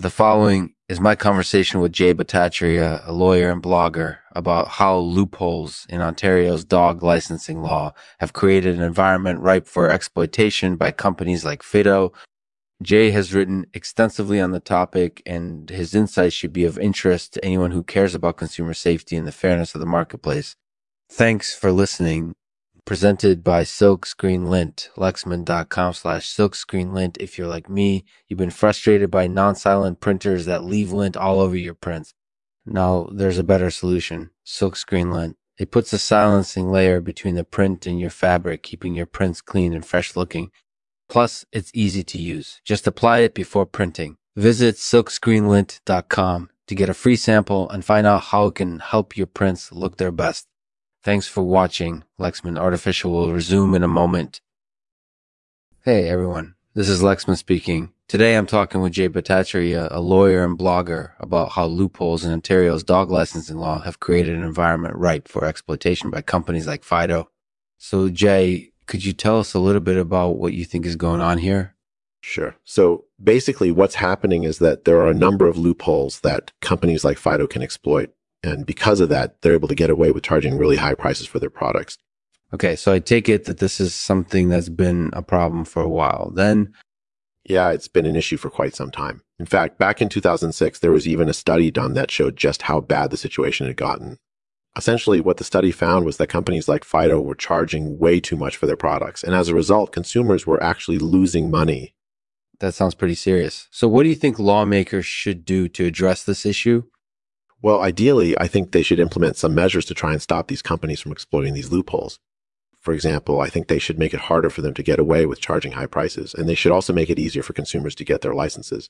The following is my conversation with Jay Bhattacharya, a lawyer and blogger, about how loopholes in Ontario's dog licensing law have created an environment ripe for exploitation by companies like Fido. Jay has written extensively on the topic, and his insights should be of interest to anyone who cares about consumer safety and the fairness of the marketplace. Thanks for listening presented by Silkscreen Lint. Lexman.com slash silkscreen lint. If you're like me, you've been frustrated by non-silent printers that leave lint all over your prints. Now there's a better solution. Silkscreen Lint. It puts a silencing layer between the print and your fabric, keeping your prints clean and fresh looking. Plus, it's easy to use. Just apply it before printing. Visit silkscreenlint.com to get a free sample and find out how it can help your prints look their best. Thanks for watching. Lexman Artificial will resume in a moment. Hey everyone, this is Lexman speaking. Today I'm talking with Jay Bhattacharya, a lawyer and blogger, about how loopholes in Ontario's dog licensing law have created an environment ripe for exploitation by companies like Fido. So Jay, could you tell us a little bit about what you think is going on here? Sure. So basically what's happening is that there are a number of loopholes that companies like Fido can exploit. And because of that, they're able to get away with charging really high prices for their products. Okay, so I take it that this is something that's been a problem for a while. Then, yeah, it's been an issue for quite some time. In fact, back in 2006, there was even a study done that showed just how bad the situation had gotten. Essentially, what the study found was that companies like Fido were charging way too much for their products. And as a result, consumers were actually losing money. That sounds pretty serious. So, what do you think lawmakers should do to address this issue? Well, ideally, I think they should implement some measures to try and stop these companies from exploiting these loopholes. For example, I think they should make it harder for them to get away with charging high prices, and they should also make it easier for consumers to get their licenses.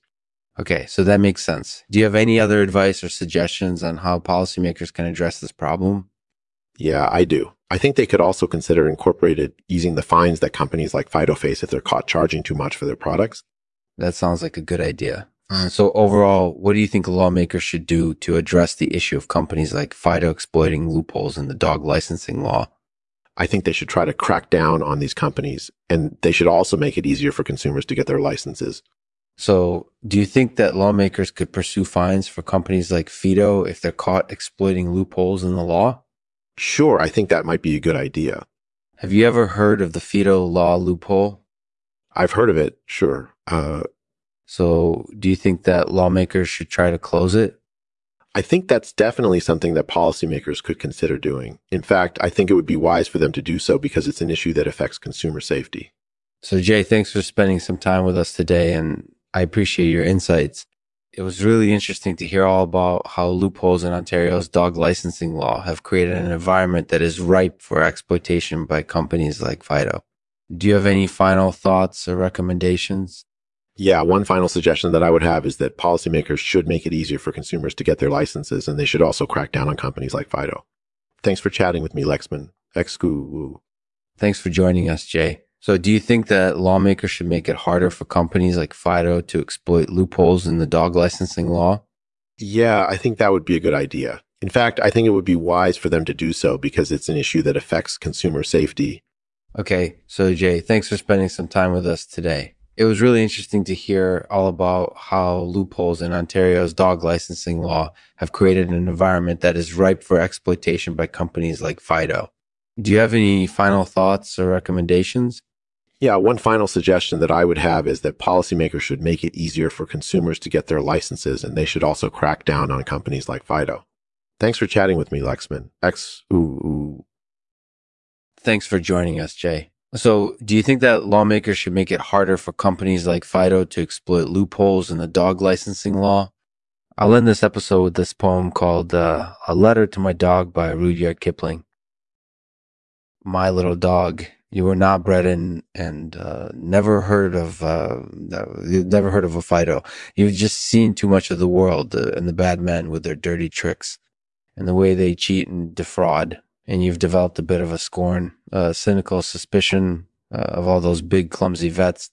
Okay, so that makes sense. Do you have any other advice or suggestions on how policymakers can address this problem? Yeah, I do. I think they could also consider incorporated easing the fines that companies like Fido face if they're caught charging too much for their products. That sounds like a good idea. Uh, so overall, what do you think lawmakers should do to address the issue of companies like Fido exploiting loopholes in the dog licensing law? I think they should try to crack down on these companies and they should also make it easier for consumers to get their licenses. So do you think that lawmakers could pursue fines for companies like Fido if they're caught exploiting loopholes in the law? Sure. I think that might be a good idea. Have you ever heard of the Fido law loophole? I've heard of it. Sure. Uh, so do you think that lawmakers should try to close it? I think that's definitely something that policymakers could consider doing. In fact, I think it would be wise for them to do so because it's an issue that affects consumer safety. So Jay, thanks for spending some time with us today and I appreciate your insights. It was really interesting to hear all about how loopholes in Ontario's dog licensing law have created an environment that is ripe for exploitation by companies like Fido. Do you have any final thoughts or recommendations? Yeah, one final suggestion that I would have is that policymakers should make it easier for consumers to get their licenses, and they should also crack down on companies like Fido. Thanks for chatting with me, Lexman. Excoo. Thanks for joining us, Jay. So, do you think that lawmakers should make it harder for companies like Fido to exploit loopholes in the dog licensing law? Yeah, I think that would be a good idea. In fact, I think it would be wise for them to do so because it's an issue that affects consumer safety. Okay, so Jay, thanks for spending some time with us today it was really interesting to hear all about how loopholes in Ontario's dog licensing law have created an environment that is ripe for exploitation by companies like Fido. Do you have any final thoughts or recommendations? Yeah, one final suggestion that I would have is that policymakers should make it easier for consumers to get their licenses, and they should also crack down on companies like Fido. Thanks for chatting with me, Lexman. X ooh, ooh. Thanks for joining us, Jay. So, do you think that lawmakers should make it harder for companies like Fido to exploit loopholes in the dog licensing law? I'll end this episode with this poem called uh, A Letter to My Dog by Rudyard Kipling. My little dog, you were not bred in and uh, never heard of, uh, never heard of a Fido. You've just seen too much of the world uh, and the bad men with their dirty tricks and the way they cheat and defraud and you've developed a bit of a scorn, a cynical suspicion uh, of all those big, clumsy vets